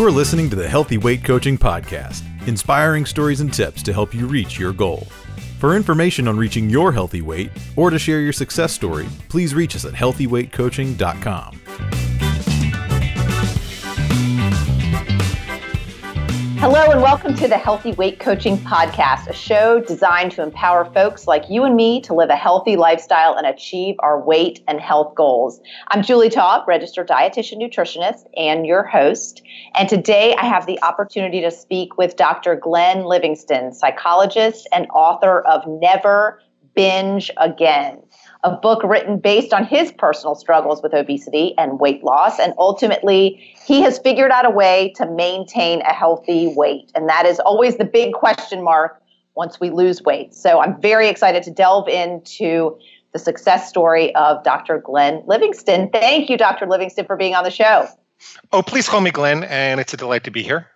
You're listening to the Healthy Weight Coaching Podcast, inspiring stories and tips to help you reach your goal. For information on reaching your healthy weight or to share your success story, please reach us at healthyweightcoaching.com. Hello, and welcome to the Healthy Weight Coaching Podcast, a show designed to empower folks like you and me to live a healthy lifestyle and achieve our weight and health goals. I'm Julie Taub, registered dietitian nutritionist, and your host. And today I have the opportunity to speak with Dr. Glenn Livingston, psychologist and author of Never Binge Again a book written based on his personal struggles with obesity and weight loss. And ultimately, he has figured out a way to maintain a healthy weight. And that is always the big question mark once we lose weight. So I'm very excited to delve into the success story of Dr. Glenn Livingston. Thank you, Dr. Livingston, for being on the show. Oh, please call me Glenn, and it's a delight to be here.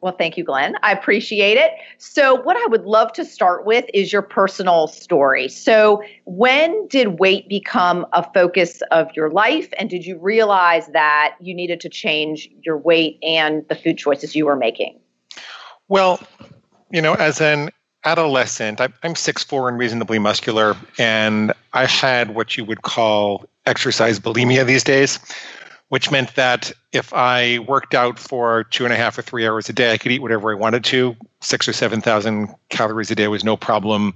Well, thank you, Glenn. I appreciate it. So, what I would love to start with is your personal story. So, when did weight become a focus of your life? And did you realize that you needed to change your weight and the food choices you were making? Well, you know, as an adolescent, I'm 6'4 and reasonably muscular, and I had what you would call exercise bulimia these days which meant that if I worked out for two and a half or three hours a day, I could eat whatever I wanted to. Six or 7,000 calories a day was no problem.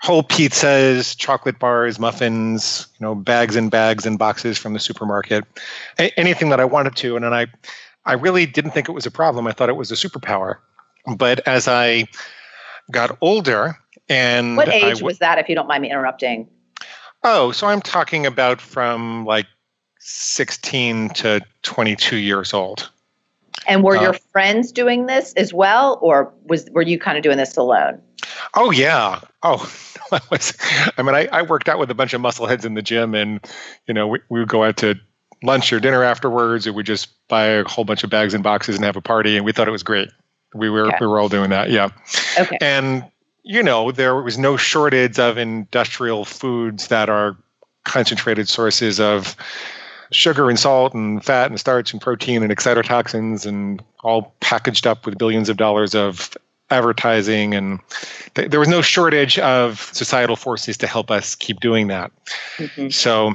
Whole pizzas, chocolate bars, muffins, you know, bags and bags and boxes from the supermarket, a- anything that I wanted to. And then I, I really didn't think it was a problem. I thought it was a superpower. But as I got older and. What age w- was that, if you don't mind me interrupting? Oh, so I'm talking about from like 16 to 22 years old. And were uh, your friends doing this as well, or was were you kind of doing this alone? Oh yeah. Oh, I was. I mean, I, I worked out with a bunch of muscleheads in the gym, and you know, we, we would go out to lunch or dinner afterwards, or we just buy a whole bunch of bags and boxes and have a party, and we thought it was great. We were okay. we were all doing that, yeah. Okay. And you know, there was no shortage of industrial foods that are concentrated sources of sugar and salt and fat and starch and protein and excitotoxins and all packaged up with billions of dollars of advertising. And th- there was no shortage of societal forces to help us keep doing that. Mm-hmm. so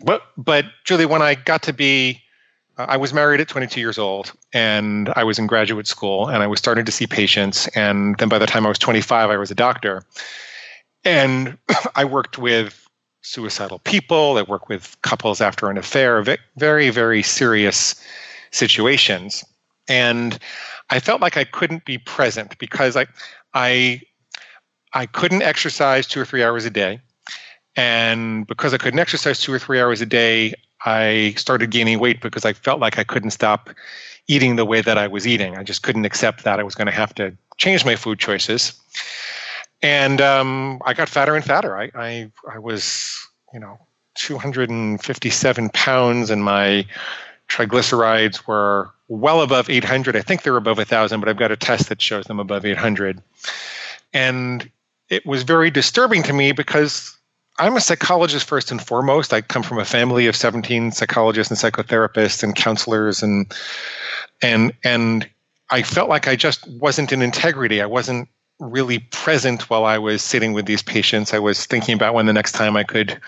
but but julie when i got to be uh, i was married at 22 years old and i was in graduate school and i was starting to see patients. And then by the time i was 25 i was a doctor. And i worked with suicidal people. I work with couples after an affair, very, very serious situations. And I felt like I couldn't be present because I, I, I couldn't exercise two or three hours a day. And because I couldn't exercise two or three hours a day, I started gaining weight because I felt like I couldn't stop eating the way that I was eating. I just couldn't accept that I was going to have to change my food choices and um, I got fatter and fatter. I, I, I was, you know, 257 pounds, and my triglycerides were well above 800. I think they're above 1,000, but I've got a test that shows them above 800. And it was very disturbing to me because I'm a psychologist first and foremost. I come from a family of 17 psychologists and psychotherapists and counselors, and and and I felt like I just wasn't in integrity. I wasn't really present while I was sitting with these patients. I was thinking about when the next time I could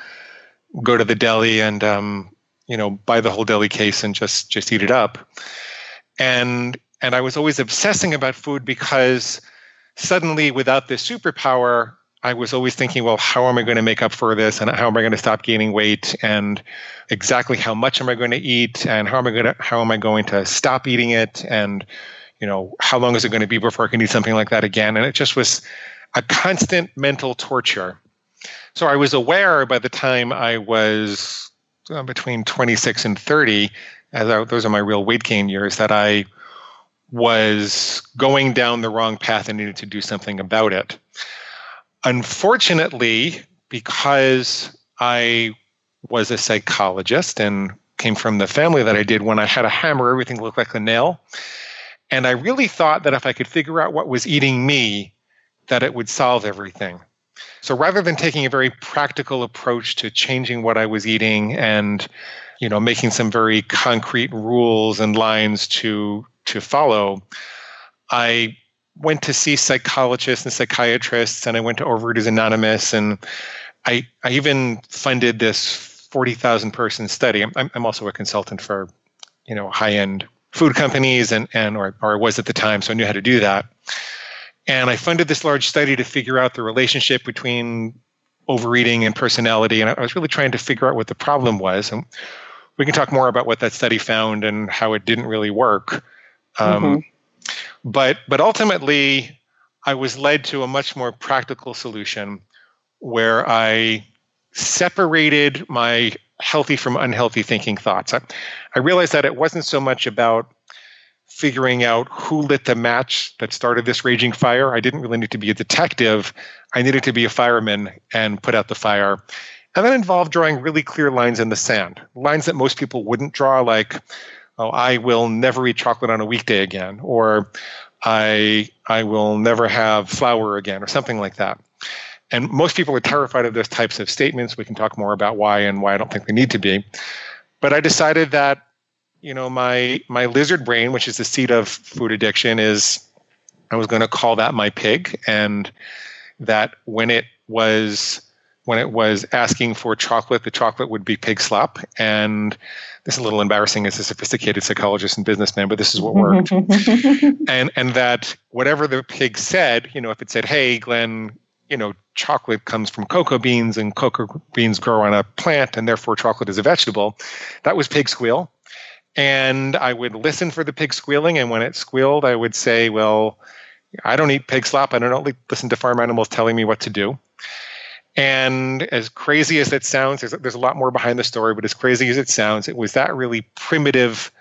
go to the deli and um, you know buy the whole deli case and just just eat it up. And and I was always obsessing about food because suddenly without this superpower, I was always thinking, well, how am I going to make up for this and how am I going to stop gaining weight and exactly how much am I going to eat and how am I going to how am I going to stop eating it and you know, how long is it going to be before I can do something like that again? And it just was a constant mental torture. So I was aware by the time I was uh, between 26 and 30, as I, those are my real weight gain years, that I was going down the wrong path and needed to do something about it. Unfortunately, because I was a psychologist and came from the family that I did, when I had a hammer, everything looked like a nail. And I really thought that if I could figure out what was eating me, that it would solve everything. So rather than taking a very practical approach to changing what I was eating and you know making some very concrete rules and lines to to follow, I went to see psychologists and psychiatrists, and I went to Overeaters Anonymous, and I I even funded this forty thousand person study. I'm I'm also a consultant for, you know, high end food companies and and or or was at the time, so I knew how to do that. And I funded this large study to figure out the relationship between overeating and personality, and I was really trying to figure out what the problem was. And we can talk more about what that study found and how it didn't really work. Um, mm-hmm but but ultimately i was led to a much more practical solution where i separated my healthy from unhealthy thinking thoughts. I, I realized that it wasn't so much about figuring out who lit the match that started this raging fire. I didn't really need to be a detective. I needed to be a fireman and put out the fire. And that involved drawing really clear lines in the sand lines that most people wouldn't draw like oh, I will never eat chocolate on a weekday again, or I I will never have flour again, or something like that. And most people are terrified of those types of statements. We can talk more about why and why I don't think they need to be. But I decided that, you know, my my lizard brain, which is the seat of food addiction, is I was going to call that my pig, and that when it was when it was asking for chocolate, the chocolate would be pig slop, and this is a little embarrassing as a sophisticated psychologist and businessman, but this is what worked. and and that whatever the pig said, you know, if it said, "Hey, Glenn, you know, chocolate comes from cocoa beans, and cocoa beans grow on a plant, and therefore chocolate is a vegetable," that was pig squeal. And I would listen for the pig squealing, and when it squealed, I would say, "Well." I don't eat pig slop. I don't listen to farm animals telling me what to do. And as crazy as it sounds, there's, there's a lot more behind the story, but as crazy as it sounds, it was that really primitive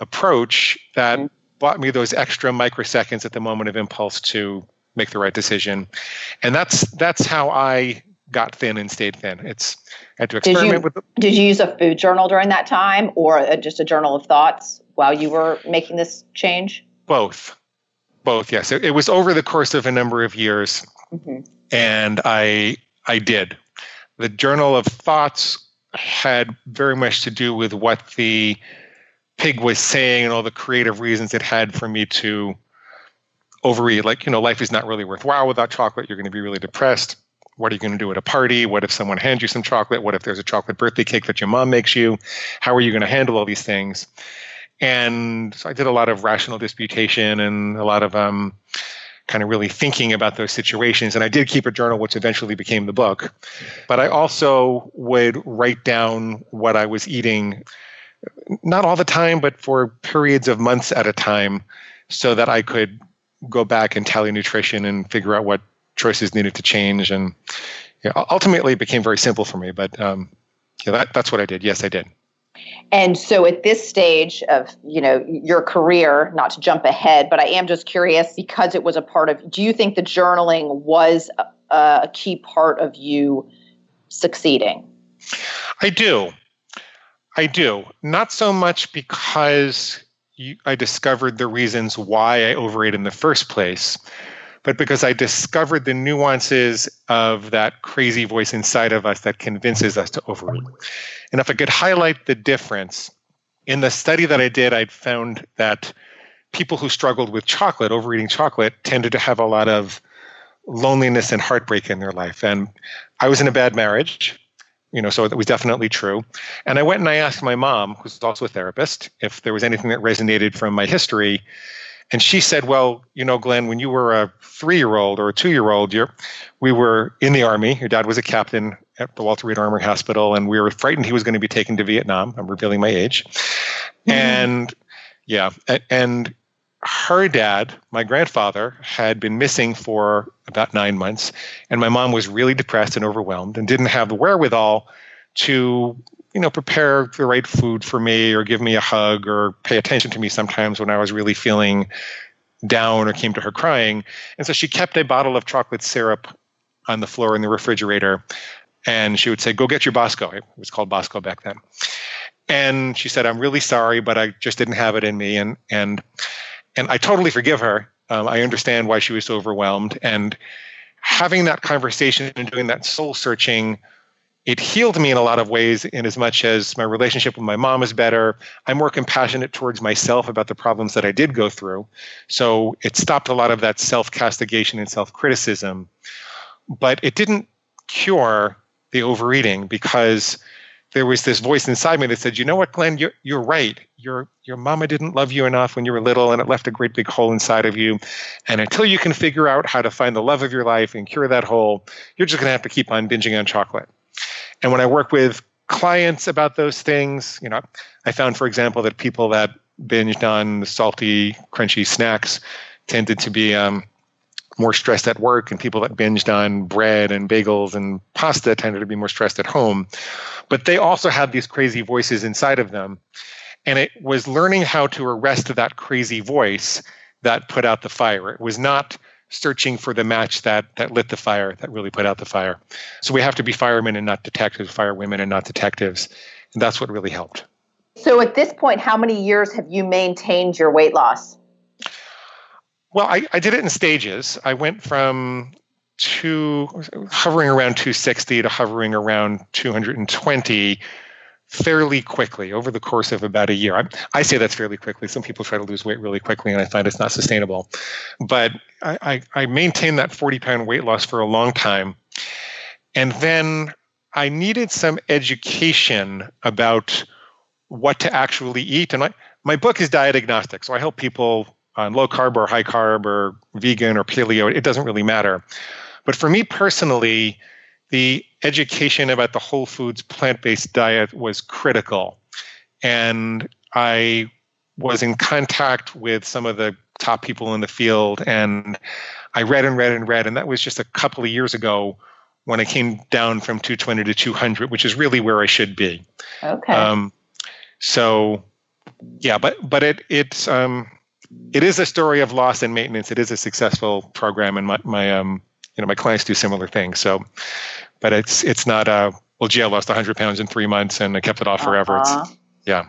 approach that mm-hmm. bought me those extra microseconds at the moment of impulse to make the right decision. And that's that's how I got thin and stayed thin. It's I had to experiment did you, with. The, did you use a food journal during that time, or a, just a journal of thoughts while you were making this change? Both, both. Yes, it, it was over the course of a number of years, mm-hmm. and I I did. The Journal of Thoughts had very much to do with what the pig was saying and all the creative reasons it had for me to overeat. Like, you know, life is not really worthwhile without chocolate. You're going to be really depressed. What are you going to do at a party? What if someone hands you some chocolate? What if there's a chocolate birthday cake that your mom makes you? How are you going to handle all these things? And so I did a lot of rational disputation and a lot of um, kind of really thinking about those situations. And I did keep a journal, which eventually became the book. But I also would write down what I was eating, not all the time, but for periods of months at a time, so that I could go back and tally nutrition and figure out what choices needed to change. And know, ultimately, it became very simple for me. But um, yeah, that, that's what I did. Yes, I did. And so at this stage of, you know, your career, not to jump ahead, but I am just curious because it was a part of do you think the journaling was a, a key part of you succeeding? I do. I do. Not so much because you, I discovered the reasons why I overate in the first place, but because I discovered the nuances of that crazy voice inside of us that convinces us to overeat. And if I could highlight the difference, in the study that I did, I found that people who struggled with chocolate, overeating chocolate, tended to have a lot of loneliness and heartbreak in their life. And I was in a bad marriage, you know, so that was definitely true. And I went and I asked my mom, who's also a therapist, if there was anything that resonated from my history. And she said, Well, you know, Glenn, when you were a three year old or a two year old, we were in the Army. Your dad was a captain at the Walter Reed Army Hospital, and we were frightened he was going to be taken to Vietnam. I'm revealing my age. Mm-hmm. And yeah, and her dad, my grandfather, had been missing for about nine months, and my mom was really depressed and overwhelmed and didn't have the wherewithal to you know, prepare the right food for me or give me a hug or pay attention to me sometimes when I was really feeling down or came to her crying. And so she kept a bottle of chocolate syrup on the floor in the refrigerator. And she would say, Go get your Bosco. It was called Bosco back then. And she said, I'm really sorry, but I just didn't have it in me. And and and I totally forgive her. Um, I understand why she was so overwhelmed. And having that conversation and doing that soul searching it healed me in a lot of ways in as much as my relationship with my mom is better i'm more compassionate towards myself about the problems that i did go through so it stopped a lot of that self-castigation and self-criticism but it didn't cure the overeating because there was this voice inside me that said, "You know what, Glenn? You're you're right. Your your mama didn't love you enough when you were little, and it left a great big hole inside of you. And until you can figure out how to find the love of your life and cure that hole, you're just going to have to keep on binging on chocolate." And when I work with clients about those things, you know, I found, for example, that people that binged on salty, crunchy snacks tended to be um, more stressed at work, and people that binged on bread and bagels and pasta tended to be more stressed at home. But they also had these crazy voices inside of them. And it was learning how to arrest that crazy voice that put out the fire. It was not searching for the match that that lit the fire that really put out the fire. So we have to be firemen and not detectives, firewomen and not detectives. And that's what really helped. So at this point, how many years have you maintained your weight loss? Well, I, I did it in stages. I went from two hovering around 260 to hovering around 220 fairly quickly over the course of about a year. I, I, say that's fairly quickly. Some people try to lose weight really quickly, and I find it's not sustainable. But I, I, I maintained that 40 pound weight loss for a long time. And then I needed some education about what to actually eat. And my, my book is diet agnostic. So I help people on low carb or high carb or vegan or paleo, it doesn't really matter. But for me personally, the education about the whole foods plant based diet was critical. And I was in contact with some of the top people in the field and I read and read and read. And that was just a couple of years ago when I came down from 220 to 200, which is really where I should be. Okay. Um, so, yeah, but but it it's um, it is a story of loss and maintenance. It is a successful program, and my, my um, you know, my clients do similar things. So, but it's it's not a well, gee, I lost 100 pounds in three months and I kept it off forever. Uh-huh. It's, yeah.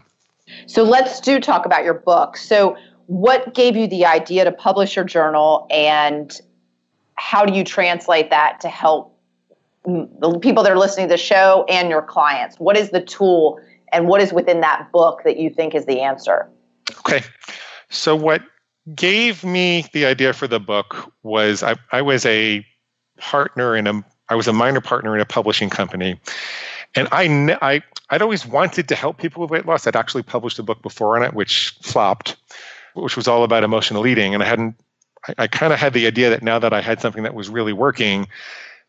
So let's do talk about your book. So, what gave you the idea to publish your journal, and how do you translate that to help the people that are listening to the show and your clients? What is the tool, and what is within that book that you think is the answer? Okay. So, what gave me the idea for the book was I, I was a partner in a I was a minor partner in a publishing company, and I I I'd always wanted to help people with weight loss. I'd actually published a book before on it, which flopped, which was all about emotional eating, and I hadn't. I, I kind of had the idea that now that I had something that was really working,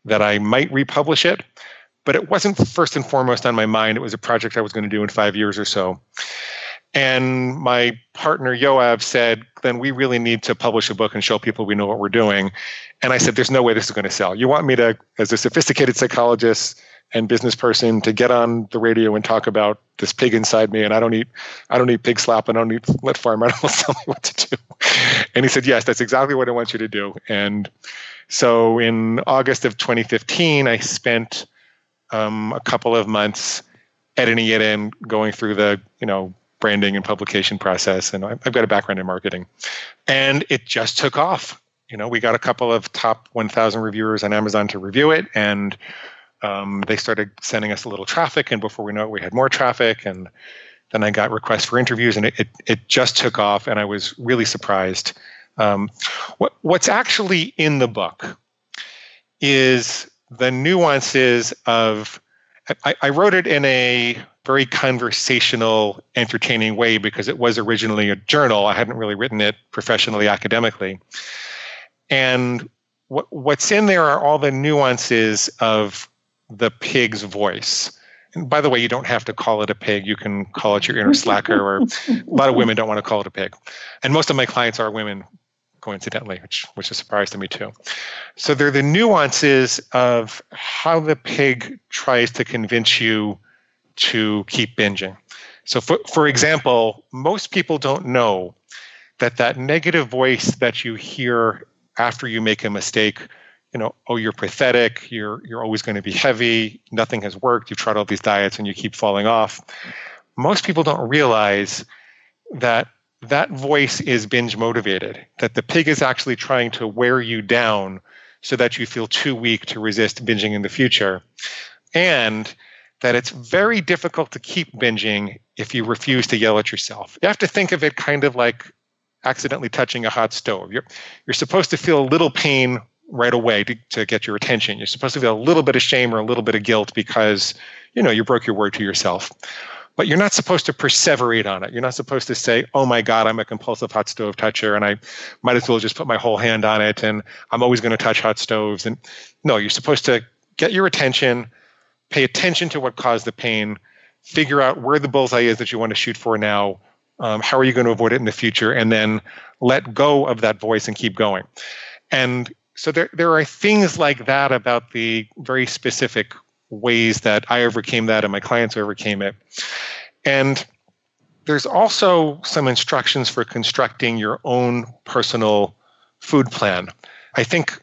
that I might republish it, but it wasn't first and foremost on my mind. It was a project I was going to do in five years or so. And my partner Yoav said, then we really need to publish a book and show people we know what we're doing. And I said, there's no way this is going to sell. You want me to, as a sophisticated psychologist and business person, to get on the radio and talk about this pig inside me, and I don't eat, I don't eat pig slap, and I don't eat let farm animals tell me what to do. And he said, yes, that's exactly what I want you to do. And so in August of 2015, I spent um, a couple of months editing it and going through the, you know, branding and publication process, and I've got a background in marketing. And it just took off. You know, we got a couple of top 1,000 reviewers on Amazon to review it, and um, they started sending us a little traffic. And before we know it, we had more traffic. And then I got requests for interviews, and it, it, it just took off. And I was really surprised. Um, what, what's actually in the book is the nuances of I, I, wrote it in a very conversational, entertaining way because it was originally a journal. I hadn't really written it professionally, academically. And what, what's in there are all the nuances of the pig's voice. And by the way, you don't have to call it a pig. You can call it your inner slacker, or a lot of women don't want to call it a pig. And most of my clients are women, coincidentally, which which is a surprise to me too. So they're the nuances of how the pig tries to convince you to keep binging. So, for, for example, most people don't know that that negative voice that you hear after you make a mistake, you know, oh, you're pathetic, you're you're always going to be heavy, nothing has worked, you've tried all these diets and you keep falling off. Most people don't realize that that voice is binge motivated, that the pig is actually trying to wear you down so that you feel too weak to resist binging in the future and that it's very difficult to keep binging if you refuse to yell at yourself. You have to think of it kind of like accidentally touching a hot stove. You're, you're supposed to feel a little pain right away to, to get your attention. You're supposed to feel a little bit of shame or a little bit of guilt because, you know, you broke your word to yourself. But you're not supposed to perseverate on it. You're not supposed to say, oh my God, I'm a compulsive hot stove toucher and I might as well just put my whole hand on it and I'm always going to touch hot stoves. And no, you're supposed to get your attention, pay attention to what caused the pain, figure out where the bullseye is that you want to shoot for now, um, how are you going to avoid it in the future, and then let go of that voice and keep going. And so there, there are things like that about the very specific ways that I overcame that and my clients overcame it. And there's also some instructions for constructing your own personal food plan. I think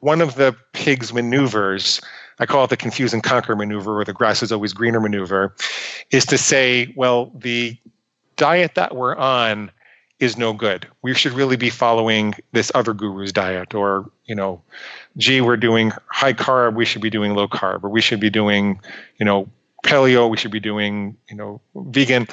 one of the pig's maneuvers, I call it the confuse and conquer maneuver or the grass is always greener maneuver, is to say, well, the diet that we're on is no good. We should really be following this other guru's diet, or you know, gee, we're doing high carb, we should be doing low carb, or we should be doing, you know, paleo, we should be doing, you know, vegan,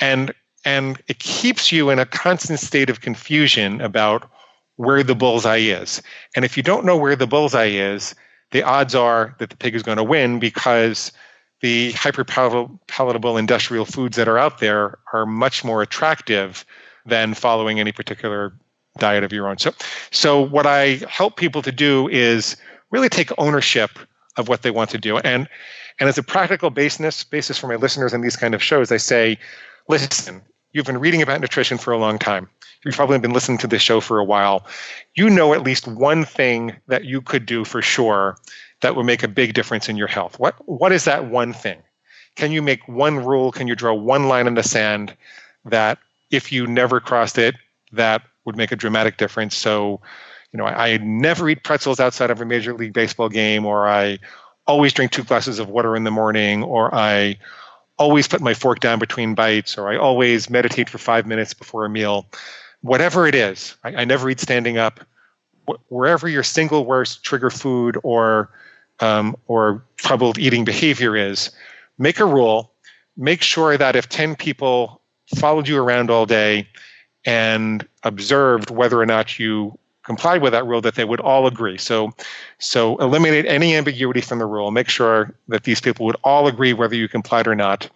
and and it keeps you in a constant state of confusion about where the bullseye is. And if you don't know where the bullseye is, the odds are that the pig is going to win because the hyper palatable industrial foods that are out there are much more attractive than following any particular diet of your own. So, so what I help people to do is really take ownership of what they want to do. And and as a practical basis basis for my listeners in these kind of shows, I say, listen, you've been reading about nutrition for a long time. You've probably been listening to this show for a while. You know at least one thing that you could do for sure that would make a big difference in your health. What what is that one thing? Can you make one rule? Can you draw one line in the sand that if you never crossed it, that would make a dramatic difference. So, you know, I, I never eat pretzels outside of a major league baseball game, or I always drink two glasses of water in the morning, or I always put my fork down between bites, or I always meditate for five minutes before a meal. Whatever it is, I, I never eat standing up. Wh- wherever your single worst trigger food or um, or troubled eating behavior is, make a rule. Make sure that if 10 people followed you around all day and observed whether or not you complied with that rule that they would all agree so so eliminate any ambiguity from the rule make sure that these people would all agree whether you complied or not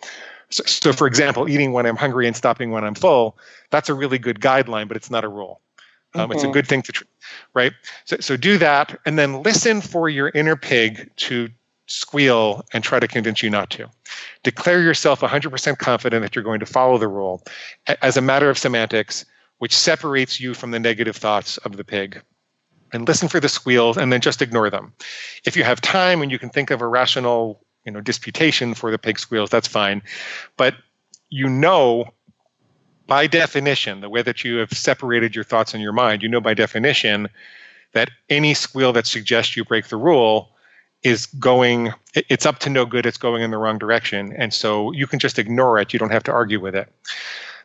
so, so for example eating when i'm hungry and stopping when i'm full that's a really good guideline but it's not a rule um, mm-hmm. it's a mm-hmm. good thing to tr- right so, so do that and then listen for your inner pig to squeal and try to convince you not to. Declare yourself 100% confident that you're going to follow the rule as a matter of semantics, which separates you from the negative thoughts of the pig. And listen for the squeals and then just ignore them. If you have time and you can think of a rational you know, disputation for the pig squeals, that's fine. But you know by definition, the way that you have separated your thoughts in your mind, you know by definition that any squeal that suggests you break the rule is going it's up to no good it's going in the wrong direction and so you can just ignore it you don't have to argue with it.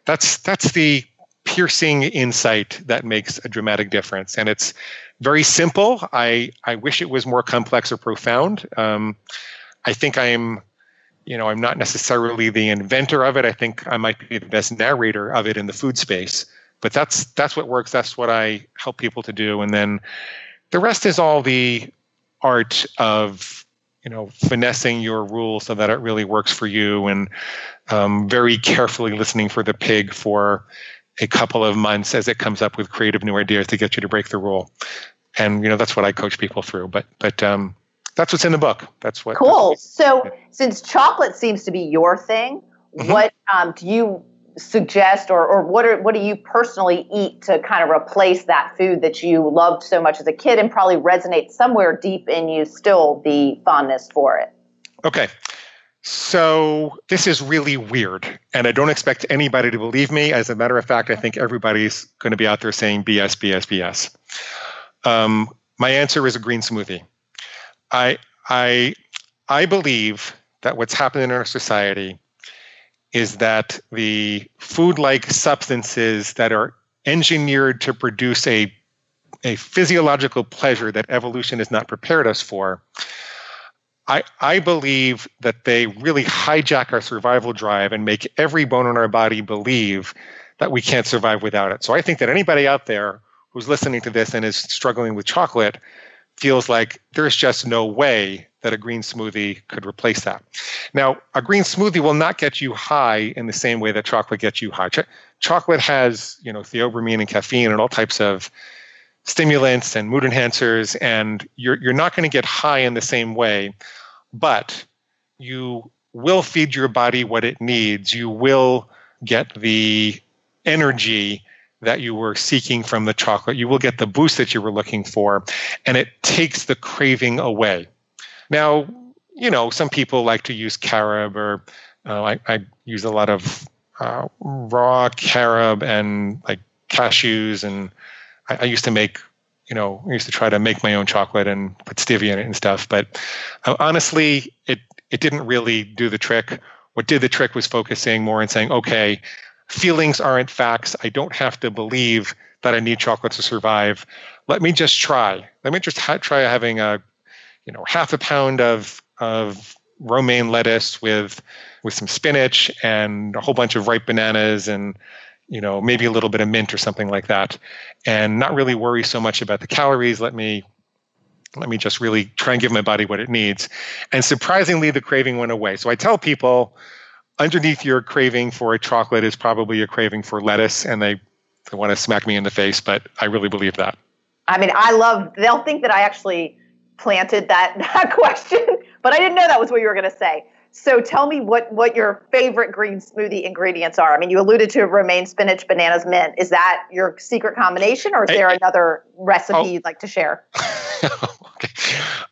That's that's the piercing insight that makes a dramatic difference and it's very simple. I i wish it was more complex or profound. Um, i think i'm you know i'm not necessarily the inventor of it. I think i might be the best narrator of it in the food space but that's that's what works that's what i help people to do and then the rest is all the art of you know finessing your rule so that it really works for you and um, very carefully listening for the pig for a couple of months as it comes up with creative new ideas to get you to break the rule. And you know that's what i coach people through but but um, that's what's in the book. That's what cool. so since chocolate seems to be your thing mm-hmm. what um, do you suggest or, or what are what do you personally eat to kind of replace that food that you loved so much as a kid and probably resonates somewhere deep in you still the fondness for it? Okay. So this is really weird and i don't expect anybody to believe me. As a matter of fact i think everybody's going to be out there saying bs bs bs um, my answer is a green smoothie. I i i believe that what's happened in our society is that the food like substances that are engineered to produce a, a physiological pleasure that evolution has not prepared us for, I, I believe that they really hijack our survival drive and make every bone in our body believe that we can't survive without it. So I think that anybody out there who's listening to this and is struggling with chocolate feels like there's just no way that a green smoothie could replace that. Now, a green smoothie will not get you high in the same way that chocolate gets you high. Ch- chocolate has, you know, theobromine and caffeine and all types of stimulants and mood enhancers, and you're you're not going to get high in the same way, but you will feed your body what it needs. You will get the energy that you were seeking from the chocolate. You will get the boost that you were looking for, and it takes the craving away. Now, you know, some people like to use carob, or uh, I, I, use a lot of uh, raw carob and like cashews, and I, I, used to make, you know, I used to try to make my own chocolate and put stevia in it and stuff. But uh, honestly, it it didn't really do the trick. What did the trick was focusing more and saying, okay, feelings aren't facts. I don't have to believe that I need chocolate to survive. Let me just try. Let me just ha- try having a, you know, half a pound of of romaine lettuce with with some spinach and a whole bunch of ripe bananas and you know maybe a little bit of mint or something like that and not really worry so much about the calories let me let me just really try and give my body what it needs and surprisingly the craving went away so i tell people underneath your craving for a chocolate is probably a craving for lettuce, and they, they want to smack me in the face, but I really believe that. I mean, I love, they'll think that I actually planted that, that question, but I didn't know that was what you were going to say. So tell me what, what your favorite green smoothie ingredients are. I mean, you alluded to romaine, spinach, bananas, mint. Is that your secret combination, or is there another recipe oh. you'd like to share? okay.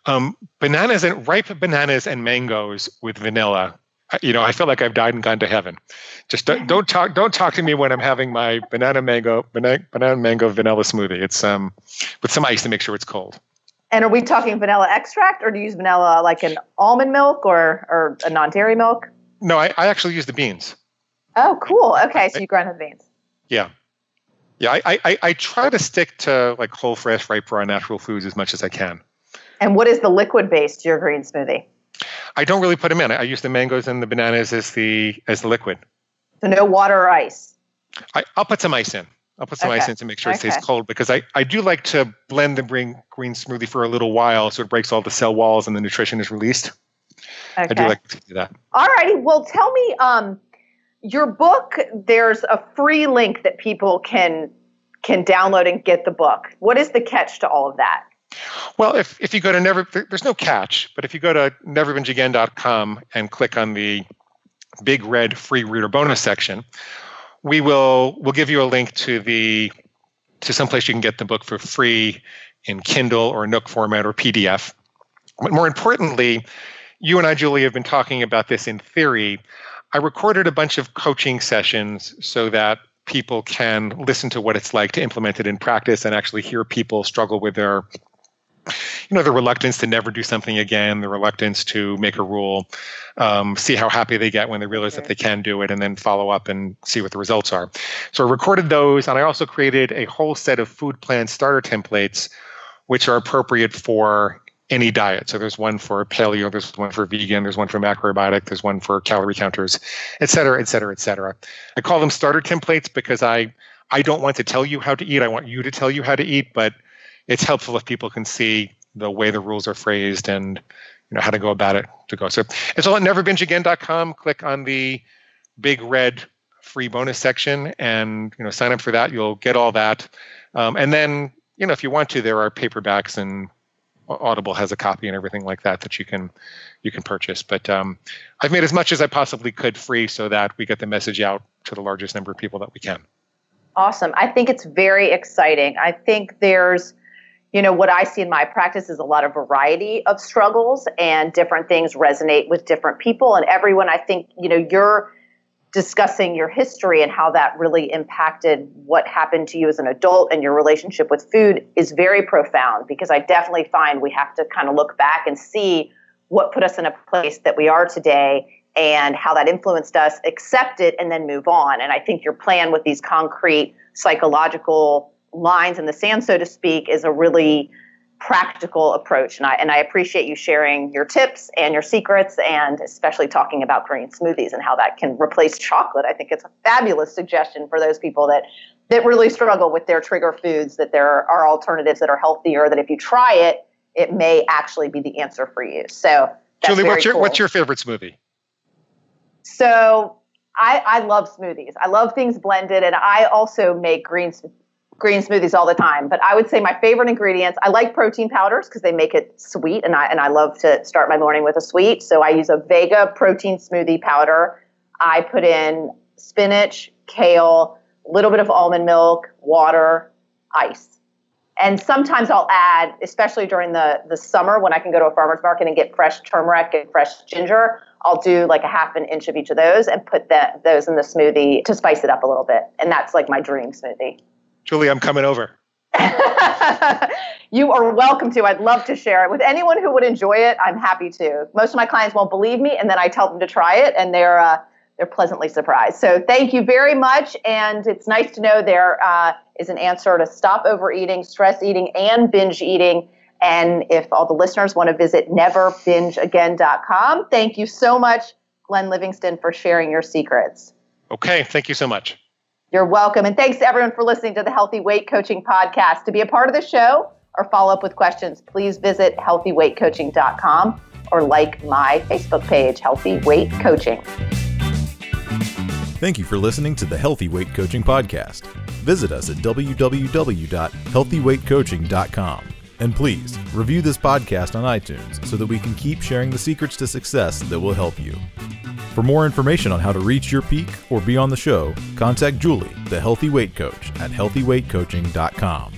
Um, bananas and ripe bananas and mangoes with vanilla you know, I feel like I've died and gone to heaven. Just don't, don't talk. Don't talk to me when I'm having my banana mango banana, banana mango vanilla smoothie. It's um with some ice to make sure it's cold. And are we talking vanilla extract, or do you use vanilla like an almond milk or or a non-dairy milk? No, I, I actually use the beans. Oh, cool. Okay, so you grind the beans. Yeah, yeah. I, I I try to stick to like whole, fresh, ripe, raw, natural foods as much as I can. And what is the liquid base to your green smoothie? I don't really put them in. I use the mangoes and the bananas as the as the liquid. So no water or ice. I, will put some ice in. I'll put some okay. ice in to make sure it okay. stays cold because I, I do like to blend the green green smoothie for a little while so it breaks all the cell walls and the nutrition is released. Okay. I do like to do that. All righty. Well, tell me, um, your book. There's a free link that people can can download and get the book. What is the catch to all of that? Well, if, if you go to never, there's no catch, but if you go to neverbingeagain.com and click on the big red free reader bonus section, we will we'll give you a link to the to some place you can get the book for free in Kindle or Nook format or PDF. But more importantly, you and I, Julie, have been talking about this in theory. I recorded a bunch of coaching sessions so that people can listen to what it's like to implement it in practice and actually hear people struggle with their you know the reluctance to never do something again the reluctance to make a rule um, see how happy they get when they realize that they can do it and then follow up and see what the results are so i recorded those and i also created a whole set of food plan starter templates which are appropriate for any diet. So there's one for paleo, there's one for vegan, there's one for macrobiotic, there's one for calorie counters, et cetera, et cetera, et cetera. I call them starter templates because I I don't want to tell you how to eat. I want you to tell you how to eat, but it's helpful if people can see the way the rules are phrased and you know how to go about it to go. So it's all at neverbingeagain.com. Click on the big red free bonus section and you know sign up for that. You'll get all that. Um, and then you know if you want to, there are paperbacks and Audible has a copy and everything like that that you can you can purchase. But um, I've made as much as I possibly could free so that we get the message out to the largest number of people that we can. Awesome. I think it's very exciting. I think there's you know, what I see in my practice is a lot of variety of struggles and different things resonate with different people. And everyone, I think, you know, you're discussing your history and how that really impacted what happened to you as an adult and your relationship with food is very profound because I definitely find we have to kind of look back and see what put us in a place that we are today and how that influenced us, accept it, and then move on. And I think your plan with these concrete psychological lines in the sand, so to speak, is a really practical approach. And I, and I appreciate you sharing your tips and your secrets, and especially talking about green smoothies and how that can replace chocolate. I think it's a fabulous suggestion for those people that, that really struggle with their trigger foods, that there are alternatives that are healthier, that if you try it, it may actually be the answer for you. So, Julie, what's your, cool. what's your favorite smoothie? So, I, I love smoothies. I love things blended, and I also make green green smoothies all the time. But I would say my favorite ingredients. I like protein powders because they make it sweet, and I and I love to start my morning with a sweet. So I use a Vega protein smoothie powder. I put in spinach, kale, a little bit of almond milk, water, ice. And sometimes I'll add, especially during the, the summer when I can go to a farmer's market and get fresh turmeric and fresh ginger, I'll do like a half an inch of each of those and put that, those in the smoothie to spice it up a little bit. And that's like my dream smoothie. Julie, I'm coming over. you are welcome to. I'd love to share it with anyone who would enjoy it. I'm happy to. Most of my clients won't believe me, and then I tell them to try it, and they're uh, they're pleasantly surprised. So thank you very much, and it's nice to know there uh, is an answer to stop overeating, stress eating, and binge eating. And if all the listeners want to visit neverbingeagain.com, thank you so much, Glenn Livingston, for sharing your secrets. Okay, thank you so much. You're welcome. And thanks to everyone for listening to the Healthy Weight Coaching Podcast. To be a part of the show or follow up with questions, please visit healthyweightcoaching.com or like my Facebook page, Healthy Weight Coaching. Thank you for listening to the Healthy Weight Coaching Podcast. Visit us at www.healthyweightcoaching.com. And please review this podcast on iTunes so that we can keep sharing the secrets to success that will help you. For more information on how to reach your peak or be on the show, contact Julie, the Healthy Weight Coach, at healthyweightcoaching.com.